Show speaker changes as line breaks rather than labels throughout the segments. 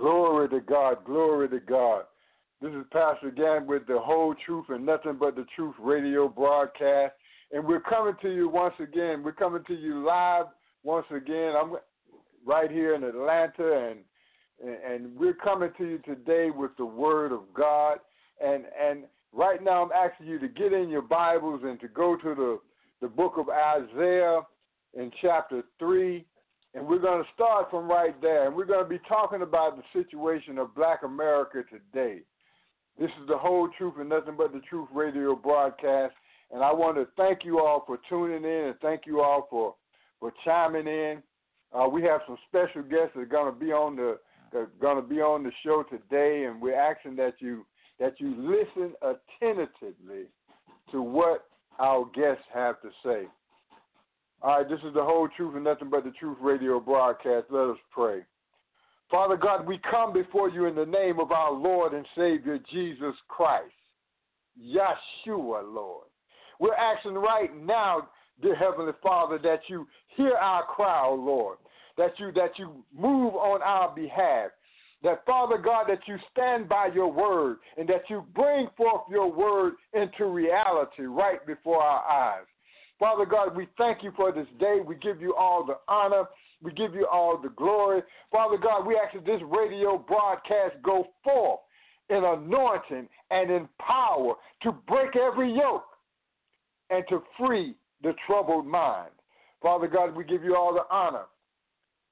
Glory to God, glory to God. This is Pastor Gantt with the whole truth and nothing but the truth radio broadcast. And we're coming to you once again. We're coming to you live once again. I'm right here in Atlanta and and we're coming to you today with the word of God. And and right now I'm asking you to get in your Bibles and to go to the, the book of Isaiah in chapter three. And we're going to start from right there. And we're going to be talking about the situation of black America today. This is the whole truth and nothing but the truth radio broadcast. And I want to thank you all for tuning in and thank you all for, for chiming in. Uh, we have some special guests that are going to be on the going to be on the show today, and we're asking that you that you listen attentively to what our guests have to say. All right, this is the whole truth and nothing but the truth radio broadcast. Let us pray. Father God, we come before you in the name of our Lord and Savior Jesus Christ, Yeshua, Lord. We're asking right now, dear Heavenly Father, that you hear our cry, Lord, that you that you move on our behalf. That Father God, that you stand by your word and that you bring forth your word into reality right before our eyes. Father God, we thank you for this day. We give you all the honor. We give you all the glory. Father God, we ask that this radio broadcast go forth in anointing and in power to break every yoke and to free the troubled mind. Father God, we give you all the honor.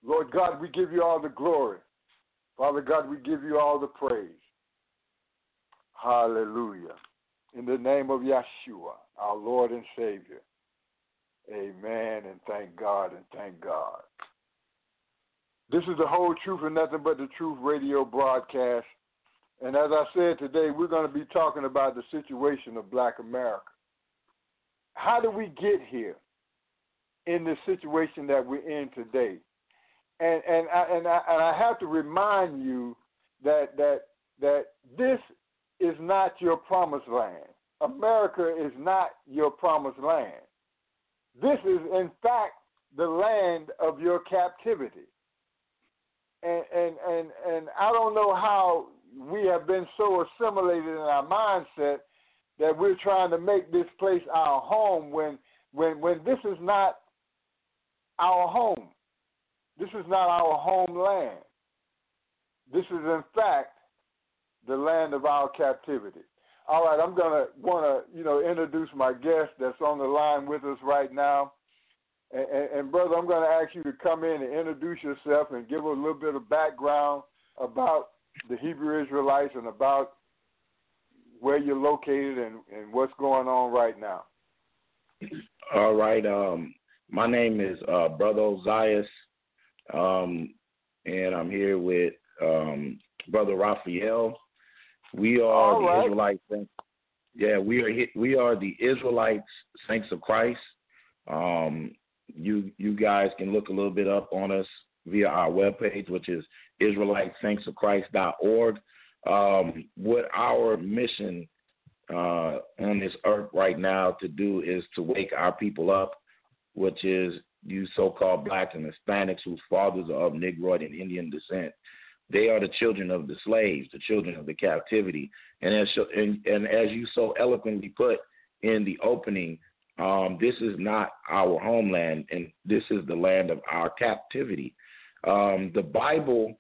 Lord God, we give you all the glory. Father God, we give you all the praise. Hallelujah. In the name of Yeshua, our Lord and Savior. Amen. And thank God and thank God. This is the whole truth and nothing but the truth radio broadcast. And as I said today, we're going to be talking about the situation of black America. How do we get here in the situation that we're in today? And and I, and I, and I have to remind you that that that this is not your promised land. America is not your promised land. This is, in fact, the land of your captivity. And, and, and, and I don't know how we have been so assimilated in our mindset that we're trying to make this place our home when, when, when this is not our home. This is not our homeland. This is, in fact, the land of our captivity. All right, I'm gonna want to you know introduce my guest that's on the line with us right now, and, and, and brother, I'm gonna ask you to come in and introduce yourself and give a little bit of background about the Hebrew Israelites and about where you're located and, and what's going on right now.
All right. Um, my name is uh, Brother Ozias, um, and I'm here with um, Brother Raphael. We are
All
the
right.
Israelite saints. Yeah, we are we are the Israelites, saints of Christ. Um, you you guys can look a little bit up on us via our webpage, which is IsraeliteSaintsOfChrist.org. Um, what our mission uh, on this earth right now to do is to wake our people up, which is you so-called blacks and Hispanics whose fathers are of Negroid and Indian descent. They are the children of the slaves, the children of the captivity. And as and, and as you so eloquently put in the opening, um, this is not our homeland, and this is the land of our captivity. Um, the Bible,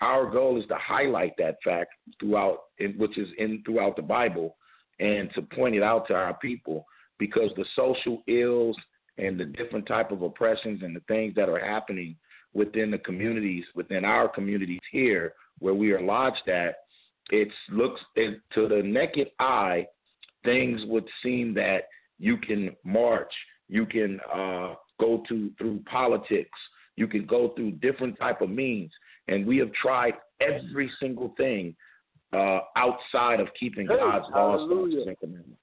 our goal is to highlight that fact throughout, which is in throughout the Bible, and to point it out to our people, because the social ills and the different type of oppressions and the things that are happening within the communities, within our communities here, where we are lodged at, it looks it, to the naked eye, things would seem that you can march, you can uh, go to through politics. You can go through different type of means, and we have tried every single thing uh, outside of keeping
Hey,
God's laws, statutes, and commandments.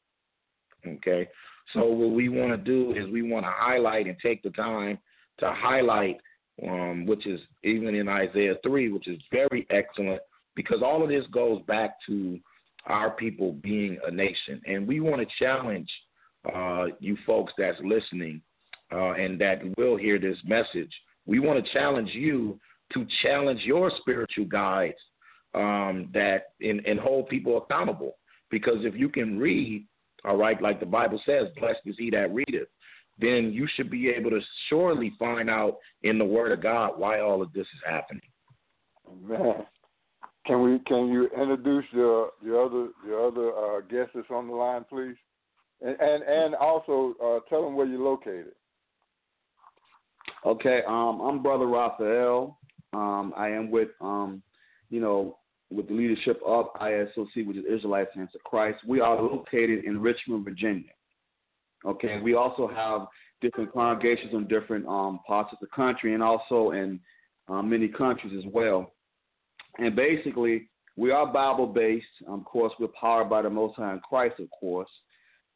Okay, so what we want to do is we want to highlight and take the time to highlight, um, which is even in Isaiah three, which is very excellent because all of this goes back to our people being a nation, and we want to challenge uh, you folks that's listening uh, and that will hear this message. We want to challenge you to challenge your spiritual guides um, that and, and hold people accountable. Because if you can read, all right, like the Bible says, blessed is he that readeth, then you should be able to surely find out in the Word of God why all of this is happening.
Man, can we? Can you introduce your your other your other uh, guest that's on the line, please? And and, and also uh, tell them where you're located.
Okay, um, I'm Brother Raphael. Um, I am with, um, you know, with the leadership of ISOC, which is Israelite Saints of Christ. We are located in Richmond, Virginia. Okay, we also have different congregations in different um, parts of the country and also in um, many countries as well. And basically, we are Bible based. Of course, we're powered by the Most High in Christ, of course.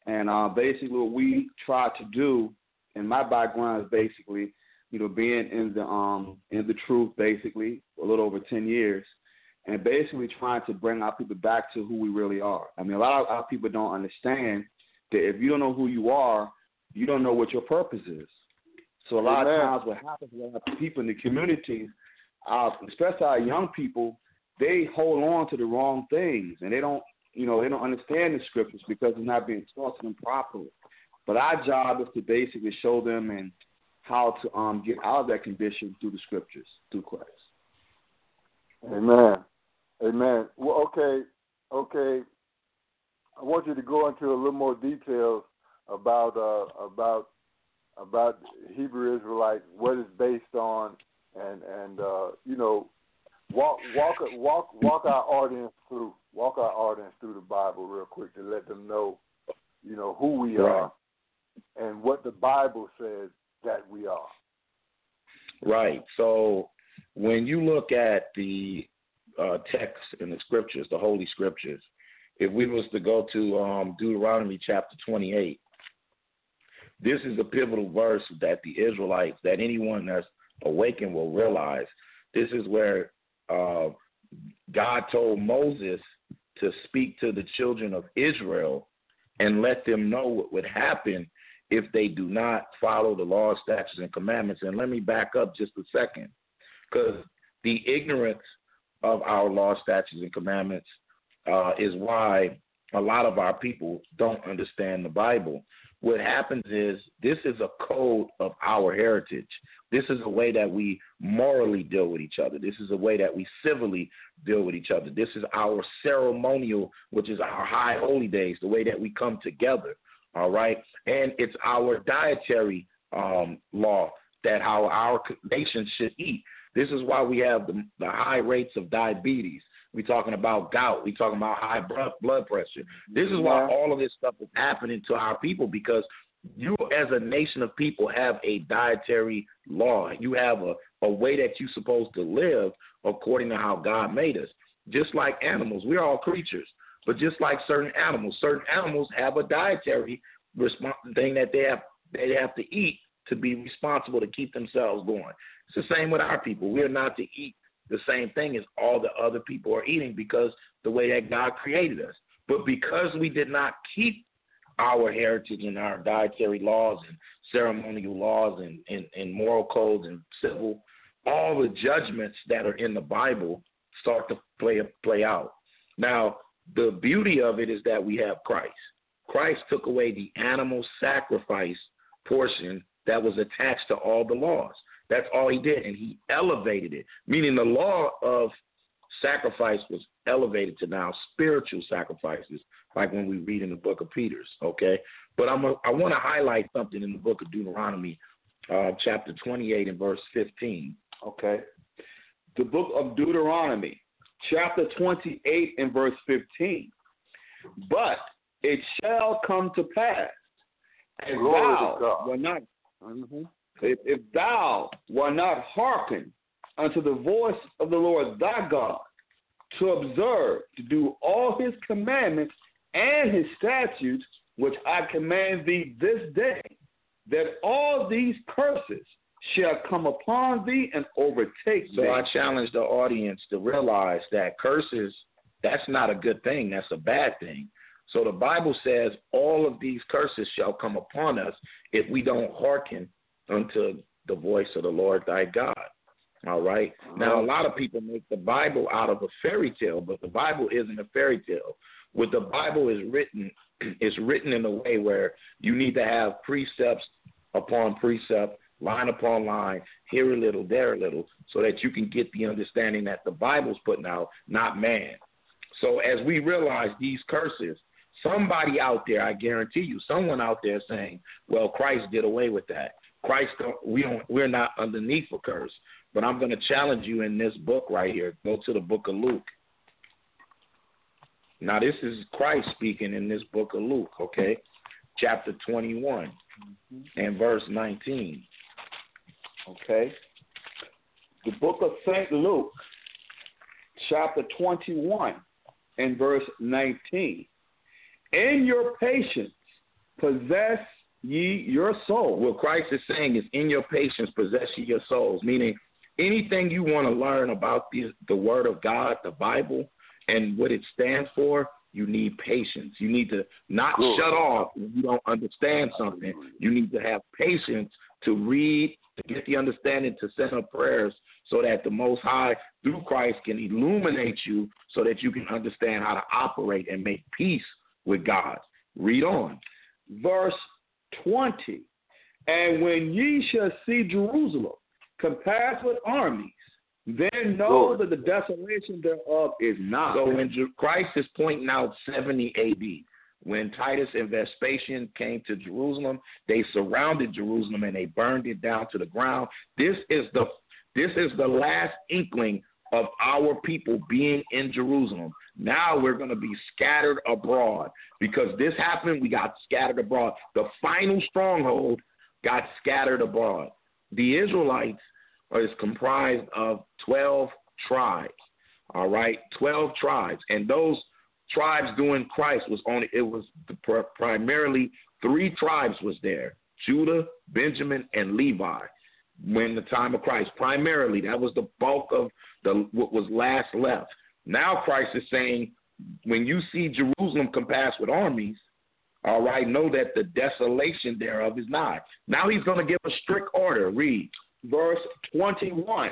And uh, basically, what we try to do, and my background, is basically you know, being in the um in the truth basically a little over ten years, and basically trying to bring our people back to who we really are. I mean, a lot of our people don't understand that if you don't know who you are, you don't know what your purpose is. So a lot
Amen.
of times, what happens with a lot of people in the community, uh, especially our young people, they hold on to the wrong things, and they don't, you know, they don't understand the scriptures because it's not being taught to them properly. But our job is to basically show them and how to um get out of that condition through the scriptures, through Christ.
Amen. Amen. Well, okay, okay. I want you to go into a little more details about uh, about about Hebrew Israelite, what it's based on, and and uh, you know, walk walk walk walk our audience through walk our audience through the Bible real quick to let them know, you know, who we
Right.
are and what the Bible says that we are.
Right. So when you look at the uh, text in the scriptures, the holy scriptures, if we was to go to um, Deuteronomy chapter 28, this is a pivotal verse that the Israelites, that anyone that's awakened will realize. This is where uh, God told Moses to speak to the children of Israel and let them know what would happen if they do not follow the law, statutes, and commandments. And let me back up just a second, because the ignorance of our law, statutes, and commandments uh, is why a lot of our people don't understand the Bible. What happens is this is a code of our heritage. This is a way that we morally deal with each other. This is a way that we civilly deal with each other. This is our ceremonial, which is our high holy days, the way that we come together. All right, and it's our dietary um, law that how our nation should eat. This is why we have the, the high rates of diabetes. We're talking about gout. We're talking about high blood blood pressure. This is why all of this stuff is happening to our people because you, as a nation of people, have a dietary law. You have a, a way that you're supposed to live according to how God made us. Just like animals, we're all creatures. But just like certain animals, certain animals have a dietary respons thing that they have they have to eat to be responsible to keep themselves going. It's the same with our people. We are not to eat the same thing as all the other people are eating because the way that God created us. But because we did not keep our heritage and our dietary laws and ceremonial laws and, and, and moral codes and civil, all the judgments that are in the Bible start to play play out. Now, the beauty of it is that we have Christ. Christ took away the animal sacrifice portion that was attached to all the laws. That's all he did, and he elevated it, meaning the law of sacrifice was elevated to now spiritual sacrifices, like when we read in the book of Peter's. Okay, but I'm a, I want to highlight something in the book of Deuteronomy, uh, chapter 28 and verse 15.
Okay. The book of Deuteronomy, chapter 28 and verse 15. But it shall come to pass, and
Glory
thou will not. Mhm. If, if thou wilt not hearken unto the voice of the Lord thy God, to observe, to do all his commandments and his statutes, which I command thee this day, that all these curses shall come upon thee and overtake
So
thee.
So I challenge the audience to realize that curses, that's not a good thing. That's a bad thing. So the Bible says all of these curses shall come upon us if we don't hearken unto the voice of the Lord thy God. All right? Now, a lot of people make the Bible out of a fairy tale, but the Bible isn't a fairy tale. What the Bible is written is written in a way where you need to have precepts upon precept, line upon line, here a little, there a little, so that you can get the understanding that the Bible's putting out, not man. So as we realize these curses, somebody out there, I guarantee you, someone out there saying, "Well, Christ did away with that. Christ, don't, we don't, we're not underneath a curse." But I'm going to challenge you in this book right here. Go to the book of Luke. Now, this is Christ speaking in this book of Luke, okay? Chapter 21 mm-hmm. and verse 19.
Okay. The book of St. Luke, chapter 21 and verse 19. In your patience possess ye your soul.
What Christ is saying is, in your patience, possess ye your souls, meaning anything you want to learn about the, the Word of God, the Bible, and what it stands for, you need patience. You need to not
Good.
shut off when you don't understand something. You need to have patience to read, to get the understanding, to send up prayers so that the Most High, through Christ, can illuminate you so that you can understand how to operate and make peace with God. Read on.
verse 20. And when ye shall see Jerusalem compassed with armies, then know that the desolation thereof is not.
So when Christ is pointing out 70 AD, when Titus and Vespasian came to Jerusalem, they surrounded Jerusalem and they burned it down to the ground. This is the this is the last inkling of our people being in Jerusalem. Now we're going to be scattered abroad because this happened. We got scattered abroad. The final stronghold got scattered abroad. The Israelites is comprised of 12 tribes. All right, 12 tribes. And those tribes during Christ was only, it was the, primarily three tribes was there Judah, Benjamin, and Levi when the time of Christ. Primarily, that was the bulk of the what was last left. Now Christ is saying, when you see Jerusalem compassed with armies, all right, know that the desolation thereof is nigh. Now he's going to give a strict order. Read.
verse 21.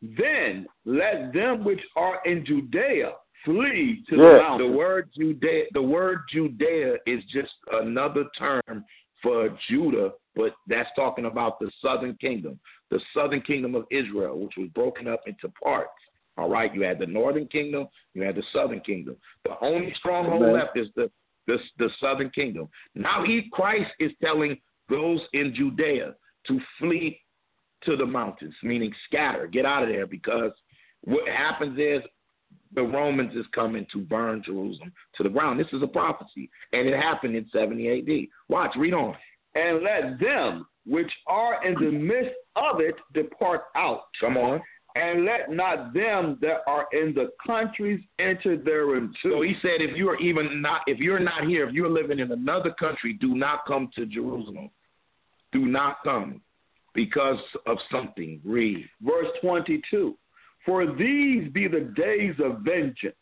Then let them which are in Judea flee to the
Yeah.
The word Judea, the word Judea is just another term for Judah, but that's talking about the southern kingdom, the southern kingdom of Israel, which was broken up into parts. All right, you had the northern kingdom, you had the southern kingdom. The only stronghold
Amen.
left is the, the the southern kingdom. Now he Christ is telling those in Judea to flee to the mountains, meaning scatter, get out of there, because what happens is the Romans is coming to burn Jerusalem to the ground. This is a prophecy, and it happened in 70 AD. Watch, read on.
and let them which are in the midst of it depart out.
Come on.
And let not them that are in the countries enter therein
So he said, if you are even not, if you're not here, if you're living in another country, do not come to Jerusalem. Do not come because of something. Read.
Verse 22 For these be the days of vengeance,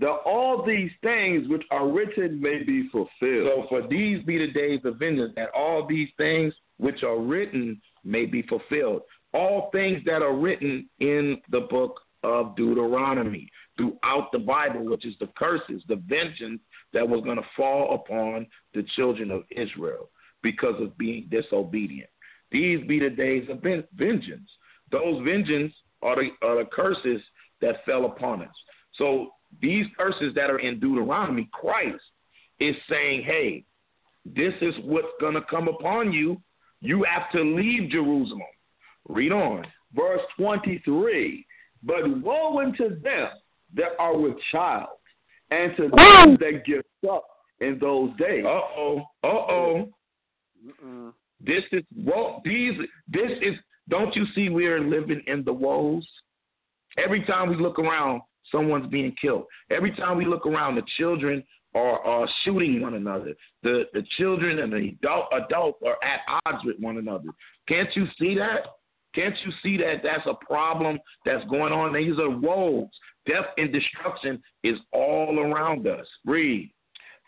that all these things which are written may be fulfilled.
So for these be the days of vengeance, that all these things which are written may be fulfilled. All things that are written in the book of Deuteronomy throughout the Bible, which is the curses, the vengeance that was going to fall upon the children of Israel because of being disobedient. These be the days of ven- vengeance. Those vengeance are the, are the curses that fell upon us. So these curses that are in Deuteronomy, Christ is saying, hey, this is what's going to come upon you. You have to leave Jerusalem. Read on.
Verse 23 But woe unto them that are with child, and to them that give suck in those days.
Uh oh. Uh oh. This is woe. These. This is. Don't you see we are living in the woes? Every time we look around, someone's being killed. Every time we look around, the children are, are shooting one another. The the children and the adult adults are at odds with one another. Can't you see that? Can't you see that that's a problem that's going on? These are woes. Death and destruction is all around us. Read.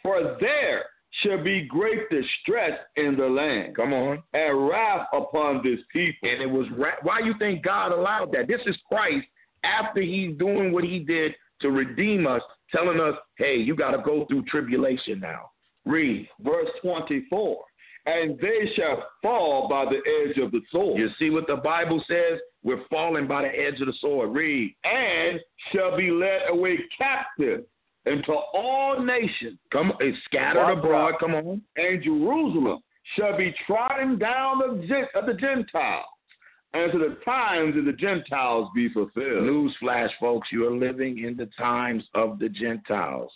For there shall be great distress in the land.
Come on.
And wrath upon this people.
And it was ra- why you think God allowed that? This is Christ after he's doing what he did to redeem us, telling us, hey, you got to go through tribulation now. Read.
Verse 24. And they shall fall by the edge of the sword.
You see what the Bible says? We're falling by the edge of the sword. Read.
And shall be led away captive into all nations.
Come on, scattered abroad. Come on.
And Jerusalem shall be trodden down of, of the Gentiles and to the times of the Gentiles be fulfilled.
Newsflash, folks, you are living in the times of the Gentiles.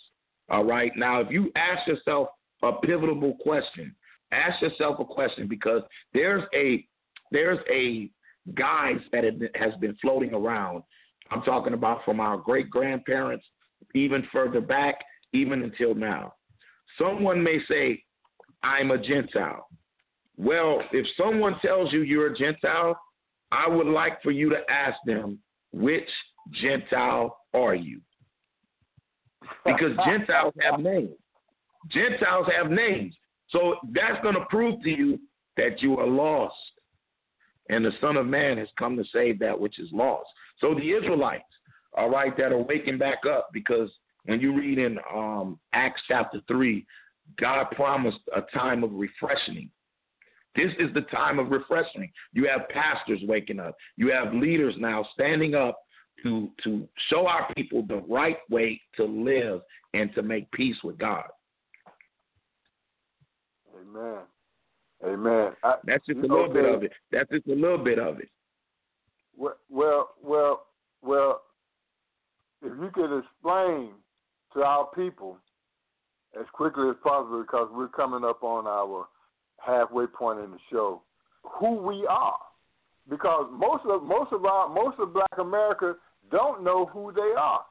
All right. Now, if you ask yourself a pivotal question, ask yourself a question because there's a there's a guise that has been floating around. I'm talking about from our great grandparents, even further back, even until now. Someone may say, I'm a Gentile. Well, if someone tells you you're a Gentile, I would like for you to ask them, which Gentile are you? Because Gentiles have names. Gentiles have names. So that's going to prove to you that you are lost. And the Son of Man has come to save that which is lost. So the Israelites, all right, that are waking back up because when you read in um, Acts chapter 3, God promised a time of refreshing this is the time of refreshing. You have pastors waking up. You have leaders now standing up to to show our people the right way to live and to make peace with God.
Amen. Amen. I,
That's just a little
okay.
bit of it. That's just a little bit of it.
Well, well, well, well. If you could explain to our people as quickly as possible, because we're coming up on our halfway point in the show who we are, because most of most of our most of Black America don't know who they are.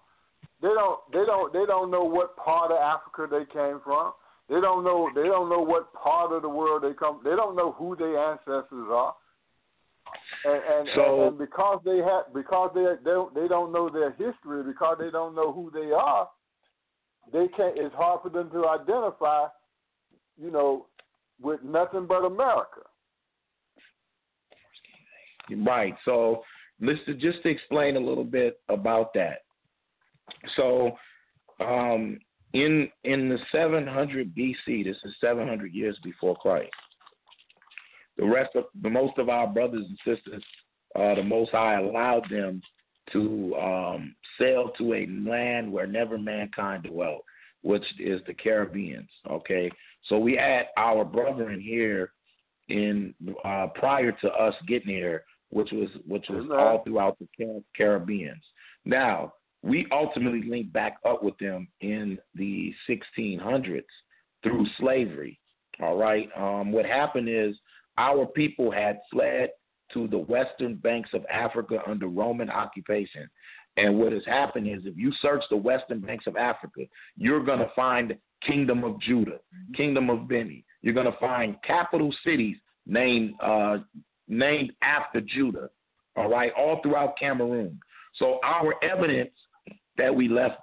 They don't they don't they don't know what part of Africa they came from. They don't know they don't know what part of the world they come. They don't know who their ancestors are. And and,
So-
and, and because they have because they they don't, they don't know their history because they don't know who they are, they can't. It's hard for them to identify, you know, with nothing but America.
Right. So let's just to explain a little bit about that. So um, in in the 700 BC, this is 700 years before Christ. The rest of the most of our brothers and sisters, uh, the Most High allowed them to um, sail to a land where never mankind dwelt, which is the Caribbeans. Okay, so we had our brethren here in uh, prior to us getting here, which was which was all throughout the Car- Caribbeans. Now we ultimately linked back up with them in the 1600s through slavery. All right. Um, what happened is our people had fled to the western banks of Africa under Roman occupation. And what has happened is if you search the western banks of Africa, you're going to find Kingdom of Judah, Kingdom of Beni. You're going to find capital cities named uh, named after Judah. All right, all throughout Cameroon. So our evidence that we left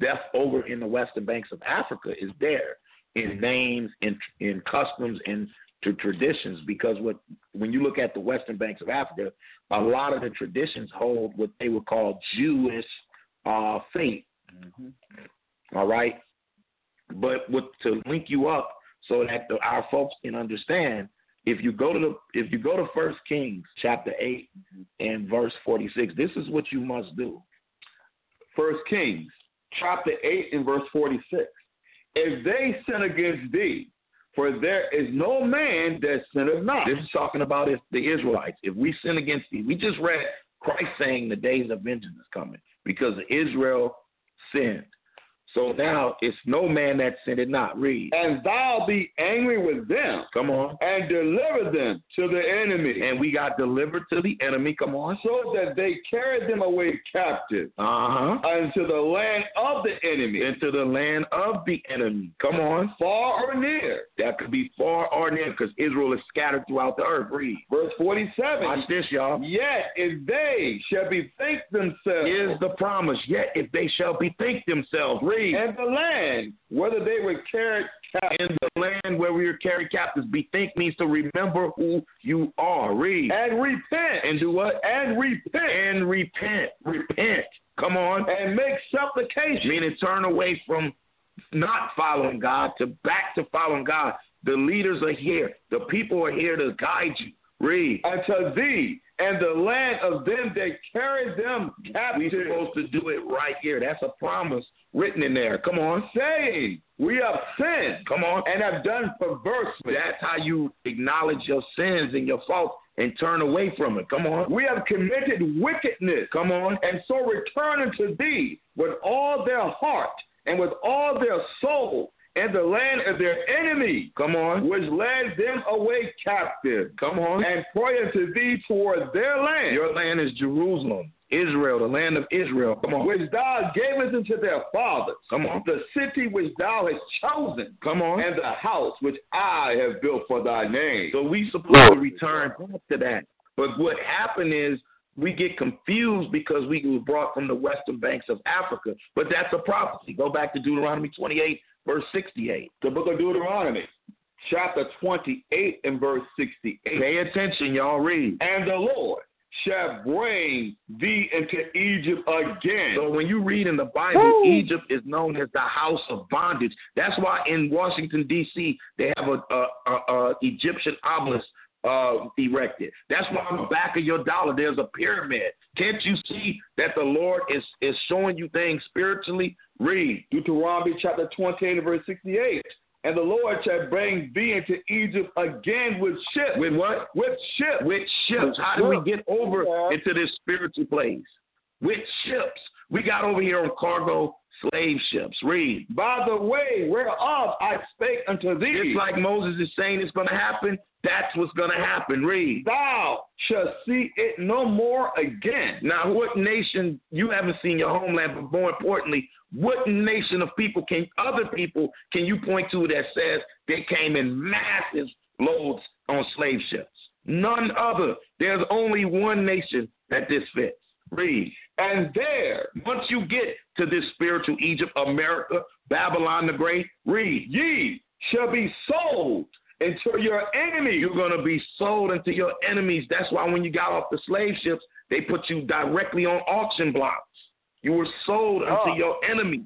left over in the western banks of Africa is there in mm-hmm. names, in in customs, in to traditions. Because what when you look at the western banks of Africa, a lot of the traditions hold what they would call Jewish uh, faith. Mm-hmm. All right, but what to link you up so that the, our folks can understand. If you go to the if you go to First Kings chapter eight mm-hmm. and verse forty six, this is what you must do.
First Kings chapter eight and verse forty six. If they sin against thee, for there is no man that sinneth not.
This is talking about if the Israelites. If we sin against thee, we just read Christ saying the days of vengeance is coming because Israel sinned. So now it's no man that sinned not. Read.
And thou be angry with them,
Come on.
and deliver them to the enemy,
And we got delivered to the enemy. Come on.
so that they carried them away captive
Uh huh.
unto the land of the enemy,
Into the land of the enemy. Come on.
far or near.
That could be far or near because Israel is scattered throughout the earth. Read.
Verse 47.
Watch this, y'all.
Yet if they shall bethink themselves
Is the promise. Yet if they shall bethink themselves. Read.
And the land, whether they were carried captive,
In the land where we are carried captives, bethink means to remember who you are. Read.
and repent,
And do what?
and repent,
And repent. Repent. Come on.
and make supplication
Meaning turn away from not following God to back to following God. The leaders are here. The people are here to guide you. Read.
unto thee, and the land of them that carried them captive.
We're supposed to do it right here. That's a promise written in there. Come on.
saying, We have sinned
Come on.
and have done perversely.
That's how you acknowledge your sins and your faults and turn away from it. Come on.
We have committed wickedness,
Come on.
and so return unto thee with all their heart and with all their soul, and the land of their enemy,
Come on.
which led them away captive,
Come on.
and pray unto thee toward their land,
Your land is Jerusalem, Israel, the land of Israel. Come on.
which thou gavest unto their fathers,
Come on.
the city which thou hast chosen,
Come on.
and the house which I have built for thy name.
So we supposed to return back to that. But what happened is we get confused because we were brought from the western banks of Africa. But that's a prophecy. Go back to Deuteronomy 28, verse 68.
the book of Deuteronomy, chapter 28 and verse 68.
Pay attention, y'all. Read.
And the Lord shall bring thee into Egypt again.
So when you read in the Bible, Egypt is known as the house of bondage. That's why in Washington D.C. they have a, a, a, a Egyptian obelisk uh, erected. That's why on the back of your dollar there's a pyramid. Can't you see that the Lord is is showing you things spiritually? Read.
Deuteronomy chapter 28 and verse 68. And the Lord shall bring thee into Egypt again with ships.
With what?
With ships.
With ships. How do we get over into this spiritual place? With ships. We got over here on cargo slave ships. Read.
By the way whereof I spake unto thee,
It's like Moses is saying it's going to happen. That's what's going to happen. Read.
thou shalt see it no more again.
Now, what nation you haven't seen your homeland, but more importantly, what nation of people can other people can you point to that says they came in massive loads on slave ships? None other. There's only one nation that this fits. Read.
And there
Once you get to this spiritual Egypt, America, Babylon the Great, read.
ye shall be sold into your enemies.
You're going to be sold into your enemies. That's why when you got off the slave ships, they put you directly on auction blocks. You were sold
Oh.
your enemy.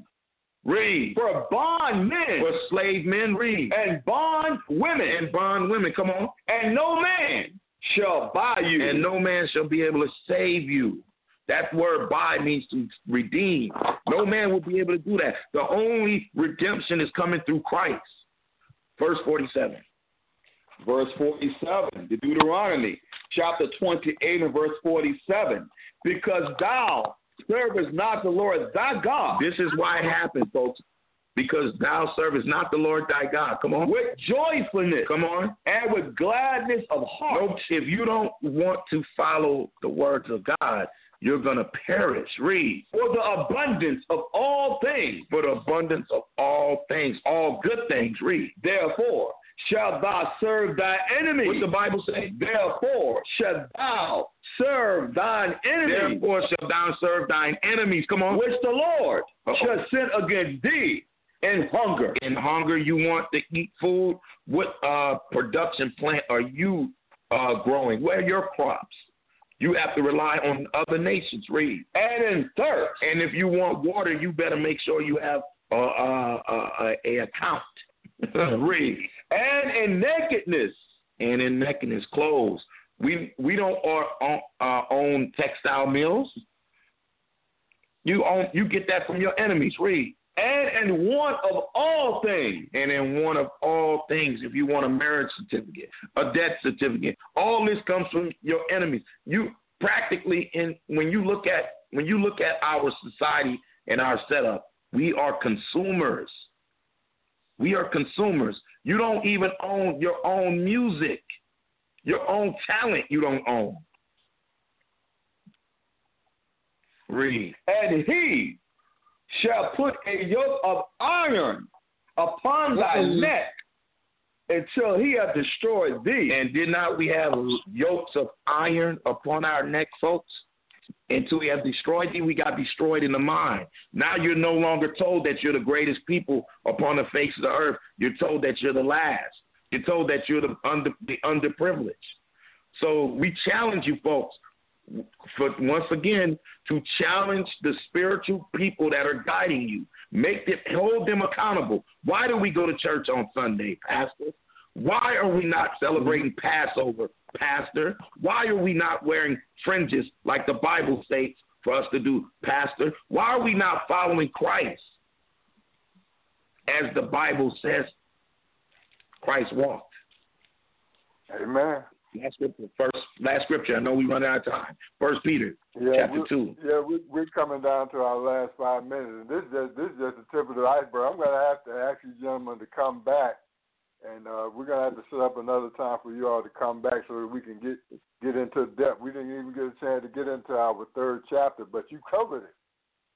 Read.
for bond men
For slave men, read.
and bond women,
And bond women, come on.
and no man shall buy you.
And no man shall be able to save you. That word buy means to redeem. No man will be able to do that. The only redemption is coming through Christ. Verse 47.
verse 47, the Deuteronomy, chapter 28 and verse 47. Because thou servest not the Lord thy God
This is why it happened, folks. Because thou servest not the Lord thy God. Come on.
with joyfulness
Come on.
and with gladness of heart.
No, if you don't want to follow the words of God, you're going to perish. Read.
For the abundance of all things,
For the abundance of all things, all good things. Read.
therefore, shalt thou serve thy enemy.
What's the Bible say?
Therefore, shalt thou serve thine enemy,
Therefore shalt thou serve thine enemies. Come on.
which the Lord
Uh-oh.
shall send against thee in hunger.
In hunger, you want to eat food. What uh, production plant are you uh, growing? Where are your crops? You have to rely on other nations. Read.
And in thirst,
And if you want water, you better make sure you have a, a, a, a account. Read.
and in nakedness,
And in nakedness, clothes. We we don't uh, own textile mills. You own you get that from your enemies. Read.
And in want of all things.
And in one of all things, if you want a marriage certificate, a death certificate, all this comes from your enemies. You practically in when you look at when you look at our society and our setup, We are consumers. We are consumers. You don't even own your own music. Your own talent you don't own. Read.
And he shall put a yoke of iron upon thy
Mhm.
neck until he have destroyed thee.
And did not we have yokes of iron upon our neck, folks? Until we have destroyed thee, we got destroyed in the mind. Now you're no longer told that you're the greatest people upon the face of the earth. You're told that you're the last. You're told that you're the under the underprivileged. So we challenge you folks for once again to challenge the spiritual people that are guiding you. Make them hold them accountable. Why do we go to church on Sunday, Pastor? Why are we not celebrating mm-hmm. Passover, Pastor? Why are we not wearing fringes like the Bible states for us to do, Pastor? Why are we not following Christ as the Bible says Christ walked?
Amen.
Last scripture, first last scripture. I know we run out of time. First Peter,
Yeah,
chapter two.
Yeah, we, we're coming down to our last five minutes, and this is just this is just the tip of the iceberg. I'm going to have to ask you gentlemen to come back, and uh, we're going to have to set up another time for you all to come back so that we can get get into depth. We didn't even get a chance to get into our third chapter, but you covered it.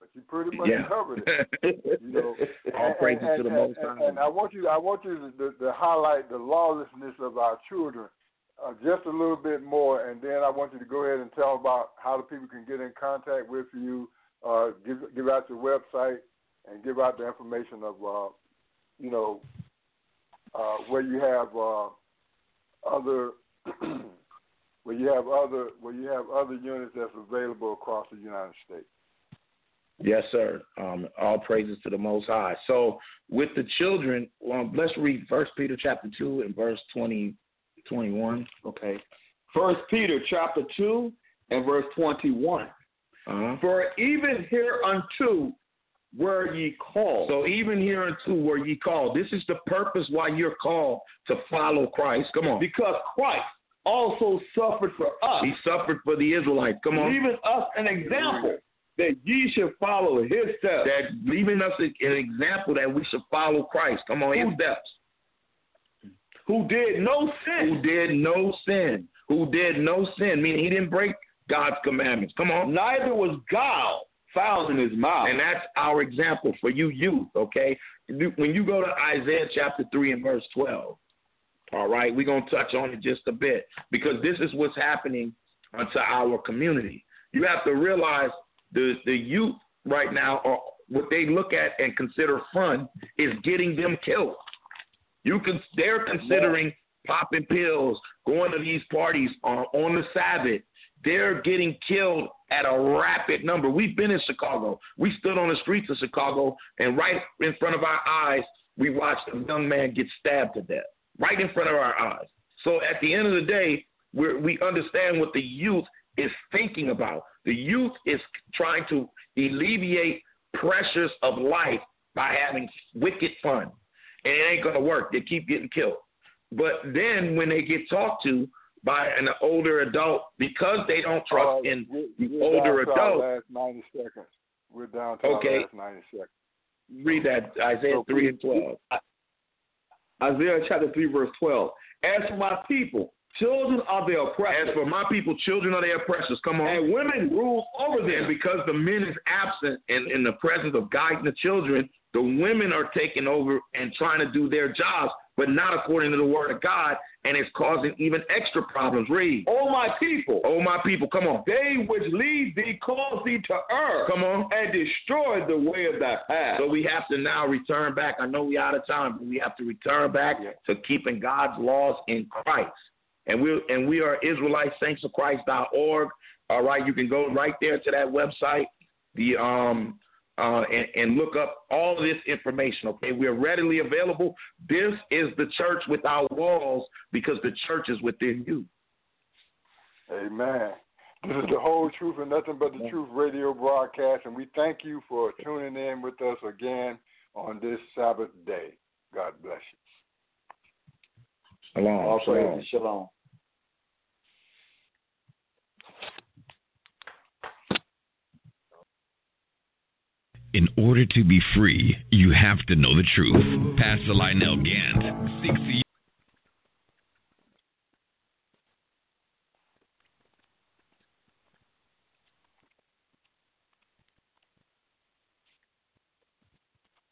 But you pretty much
Yeah.
covered it. You know,
All
and-
praises to the
and,
Most
and,
High.
and I want you, I want you to, to, to highlight the lawlessness of our children uh, just a little bit more, and then I want you to go ahead and tell about how the people can get in contact with you. Uh, give give out your website and give out the information of, uh, you know, uh, where you have uh, other. where you have other where you have other units that's available across the United States.
Yes, sir. Um, all praises to the Most High. So, with the children, um, let's read First Peter chapter two and verse 20, 21.
Okay. First Peter chapter two and verse twenty one.
Uh-huh.
For even hereunto were ye called.
So, even here unto were ye called. This is the purpose why you're called to follow Christ. Come on.
because Christ also suffered for us,
He suffered for the Israelites. Come on.
leaving us an example that ye should follow his steps.
That leaving us an example that we should follow Christ. Come on, his steps.
Who did no sin,
Who did no sin. Who did no sin. Meaning he didn't break God's commandments. Come on.
neither was guile found in his mouth.
And that's our example for you youth, okay? When you go to Isaiah chapter 3 and verse 12, all right, we're going to touch on it just a bit because this is what's happening unto our community. You have to realize the, the youth right now, are, what they look at and consider fun is getting them killed. You can, they're considering popping pills, going to these parties on, on the Sabbath. They're getting killed at a rapid number. We've been in Chicago. We stood on the streets of Chicago, and right in front of our eyes, we watched a young man get stabbed to death, right in front of our eyes. So at the end of the day, we're, we understand what the youth is thinking about. The youth is trying to alleviate pressures of life by having wicked fun. And it ain't going to work. They keep getting killed. But then when they get talked to by an older adult, because they don't trust
Uh,
in the older
down to our
adult,
last ninety seconds. We're down to
Okay.
last ninety seconds.
read that Isaiah
So
3 and 12.
Isaiah chapter 3, verse 12. As for my people, children are the oppressors.
As for my people, children are their oppressors. Come on.
and women rule over
And
them.
because the men is absent in, in the presence of guiding the children, the women are taking over and trying to do their jobs, but not according to the word of God, and it's causing even extra problems. Read.
Oh my people,
Oh, my people, come on.
they which lead thee cause thee to err,
Come on.
and destroy the way of thy path.
So we have to now return back. I know we're out of time, but we have to return back to keeping God's laws in Christ. And we and we are Israelite Saints of Christ.org. All right, you can go right there to that website, the um uh, and, and look up all of this information. Okay, we are readily available. This is the church without walls because the church is within you.
Amen. This is the whole truth and nothing but the truth radio broadcast, and we thank you for tuning in with us again on this Sabbath day. God bless you.
Shalom.
All
shalom.
shalom.
In order to be free, you have to know the truth. Pastor Lionel Gantt seeks to